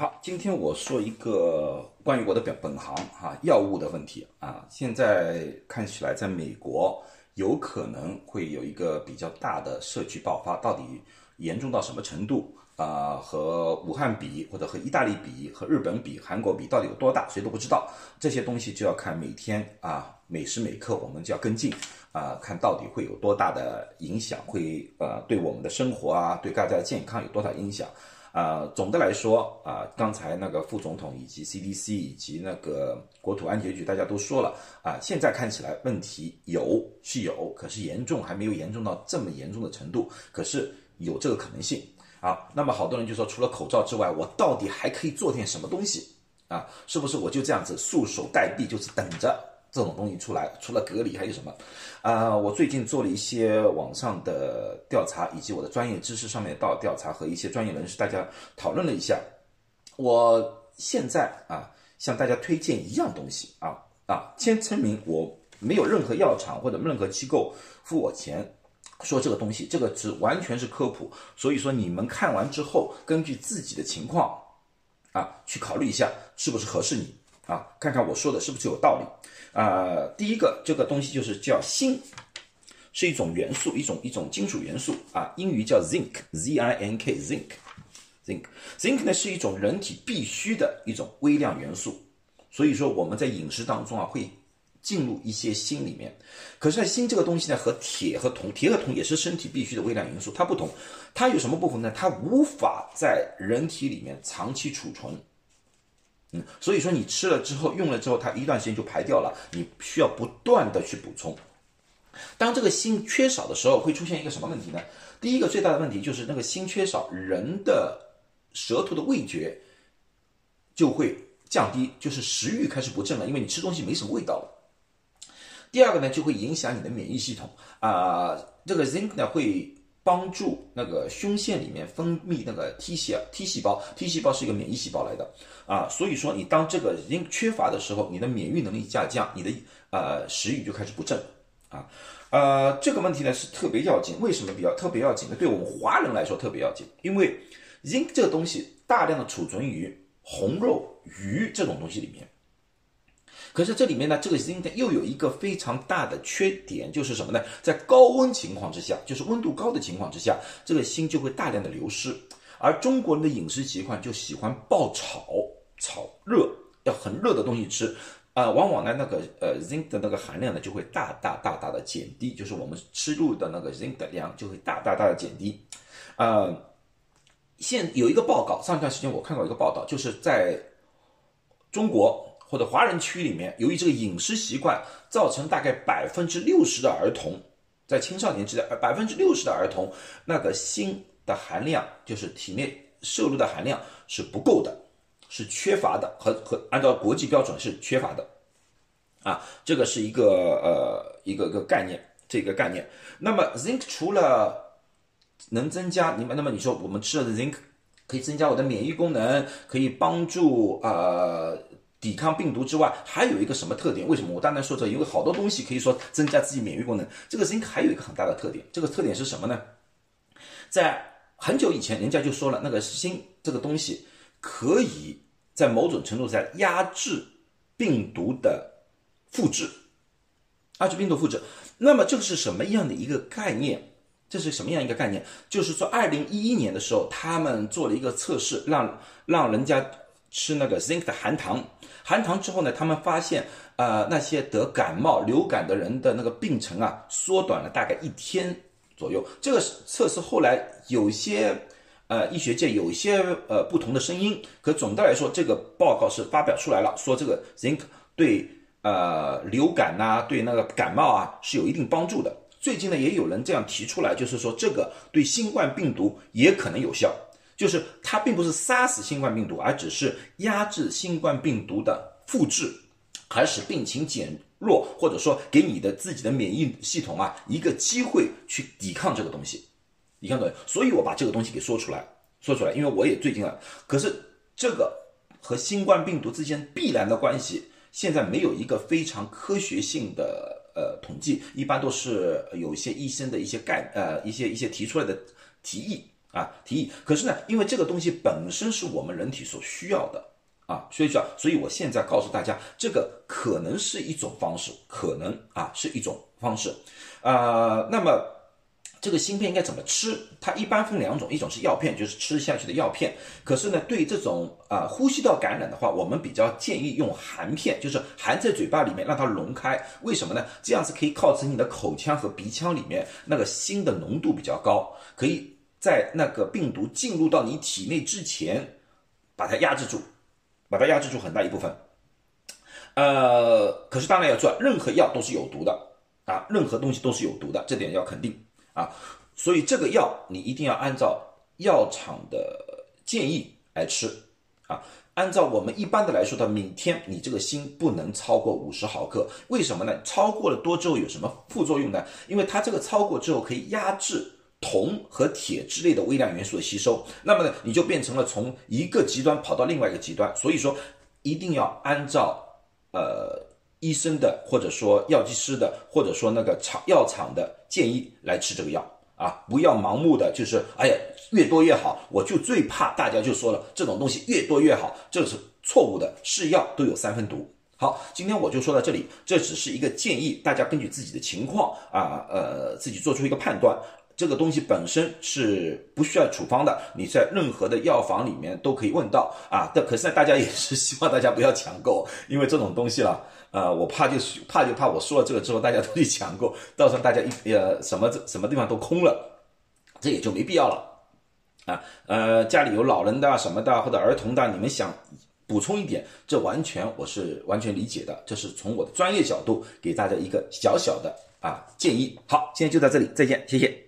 好，今天我说一个关于我的本本行哈药物的问题啊。现在看起来，在美国有可能会有一个比较大的社区爆发，到底严重到什么程度啊？和武汉比，或者和意大利比，和日本比，韩国比，到底有多大？谁都不知道。这些东西就要看每天啊，每时每刻我们就要跟进啊，看到底会有多大的影响，会呃对我们的生活啊，对大家的健康有多少影响。啊，总的来说啊，刚才那个副总统以及 CDC 以及那个国土安全局大家都说了啊，现在看起来问题有是有，可是严重还没有严重到这么严重的程度，可是有这个可能性啊。那么好多人就说，除了口罩之外，我到底还可以做点什么东西啊？是不是我就这样子束手待毙，就是等着？这种东西出来，除了隔离还有什么？啊，我最近做了一些网上的调查，以及我的专业知识上面的调查和一些专业人士大家讨论了一下。我现在啊，向大家推荐一样东西啊啊，先声明我没有任何药厂或者任何机构付我钱说这个东西，这个是完全是科普。所以说你们看完之后，根据自己的情况啊，去考虑一下是不是合适你。啊，看看我说的是不是有道理啊？第一个，这个东西就是叫锌，是一种元素，一种一种金属元素啊，英语叫 zinc，z i n k，zinc，zinc，zinc 呢是一种人体必须的一种微量元素，所以说我们在饮食当中啊会进入一些锌里面。可是呢，锌这个东西呢和铁和铜，铁和铜也是身体必需的微量元素，它不同，它有什么不同呢？它无法在人体里面长期储存。嗯，所以说你吃了之后，用了之后，它一段时间就排掉了，你需要不断的去补充。当这个锌缺少的时候，会出现一个什么问题呢？第一个最大的问题就是那个锌缺少，人的舌头的味觉就会降低，就是食欲开始不振了，因为你吃东西没什么味道了。第二个呢，就会影响你的免疫系统啊，这个 zinc 呢会。帮助那个胸腺里面分泌那个 T 细 T 细胞，T 细胞是一个免疫细胞来的啊，所以说你当这个人缺乏的时候，你的免疫能力下降，你的呃食欲就开始不振啊，呃这个问题呢是特别要紧，为什么比较特别要紧呢？对我们华人来说特别要紧，因为 zinc 这个东西大量的储存于红肉、鱼这种东西里面。可是这里面呢，这个 zinc 又有一个非常大的缺点，就是什么呢？在高温情况之下，就是温度高的情况之下，这个锌就会大量的流失。而中国人的饮食习惯就喜欢爆炒、炒热，要很热的东西吃，啊，往往呢那个呃 zinc 的那个含量呢就会大大大大的减低，就是我们吃入的那个 zinc 的量就会大大大的减低。呃，现有一个报告，上一段时间我看到一个报道，就是在中国。或者华人区里面，由于这个饮食习惯，造成大概百分之六十的儿童，在青少年时代，百分之六十的儿童那个锌的含量，就是体内摄入的含量是不够的，是缺乏的，和和按照国际标准是缺乏的，啊，这个是一个呃一个个概念，这个概念。那么 zinc 除了能增加你们，那么你说我们吃了 zinc 可以增加我的免疫功能，可以帮助呃。抵抗病毒之外，还有一个什么特点？为什么我单单说这？因为好多东西可以说增加自己免疫功能。这个 zinc 还有一个很大的特点，这个特点是什么呢？在很久以前，人家就说了，那个锌这个东西可以在某种程度上压制病毒的复制，压制病毒复制。那么这个是什么样的一个概念？这是什么样一个概念？就是说，二零一一年的时候，他们做了一个测试，让让人家。吃那个 zinc 的含糖，含糖之后呢，他们发现，呃，那些得感冒、流感的人的那个病程啊，缩短了大概一天左右。这个测试后来有些，呃，医学界有一些呃不同的声音，可总的来说，这个报告是发表出来了，说这个 zinc 对呃流感呐，对那个感冒啊是有一定帮助的。最近呢，也有人这样提出来，就是说这个对新冠病毒也可能有效。就是它并不是杀死新冠病毒，而只是压制新冠病毒的复制，还使病情减弱，或者说给你的自己的免疫系统啊一个机会去抵抗这个东西，抵抗对。所以我把这个东西给说出来，说出来，因为我也最近啊，可是这个和新冠病毒之间必然的关系，现在没有一个非常科学性的呃统计，一般都是有一些医生的一些概呃一些一些提出来的提议。啊，提议。可是呢，因为这个东西本身是我们人体所需要的啊，所以说，所以我现在告诉大家，这个可能是一种方式，可能啊是一种方式，啊，那么。这个芯片应该怎么吃？它一般分两种，一种是药片，就是吃下去的药片。可是呢，对这种啊呼吸道感染的话，我们比较建议用含片，就是含在嘴巴里面让它溶开。为什么呢？这样子可以靠近你的口腔和鼻腔里面，那个锌的浓度比较高，可以在那个病毒进入到你体内之前把它压制住，把它压制住很大一部分。呃，可是当然要做，任何药都是有毒的啊，任何东西都是有毒的，这点要肯定。啊，所以这个药你一定要按照药厂的建议来吃啊。按照我们一般的来说的，每天你这个锌不能超过五十毫克。为什么呢？超过了多之后有什么副作用呢？因为它这个超过之后可以压制铜和铁之类的微量元素的吸收，那么呢你就变成了从一个极端跑到另外一个极端。所以说一定要按照呃。医生的，或者说药剂师的，或者说那个厂药厂的建议来吃这个药啊，不要盲目的，就是哎呀越多越好。我就最怕大家就说了这种东西越多越好，这是错误的，是药都有三分毒。好，今天我就说到这里，这只是一个建议，大家根据自己的情况啊，呃，自己做出一个判断。这个东西本身是不需要处方的，你在任何的药房里面都可以问到啊。但可是呢，大家也是希望大家不要抢购，因为这种东西了。呃，我怕就是怕就怕我说了这个之后，大家都去抢购，到时候大家一呃什么什么地方都空了，这也就没必要了啊。呃，家里有老人的什么的或者儿童的，你们想补充一点，这完全我是完全理解的，这是从我的专业角度给大家一个小小的啊建议。好，今天就到这里，再见，谢谢。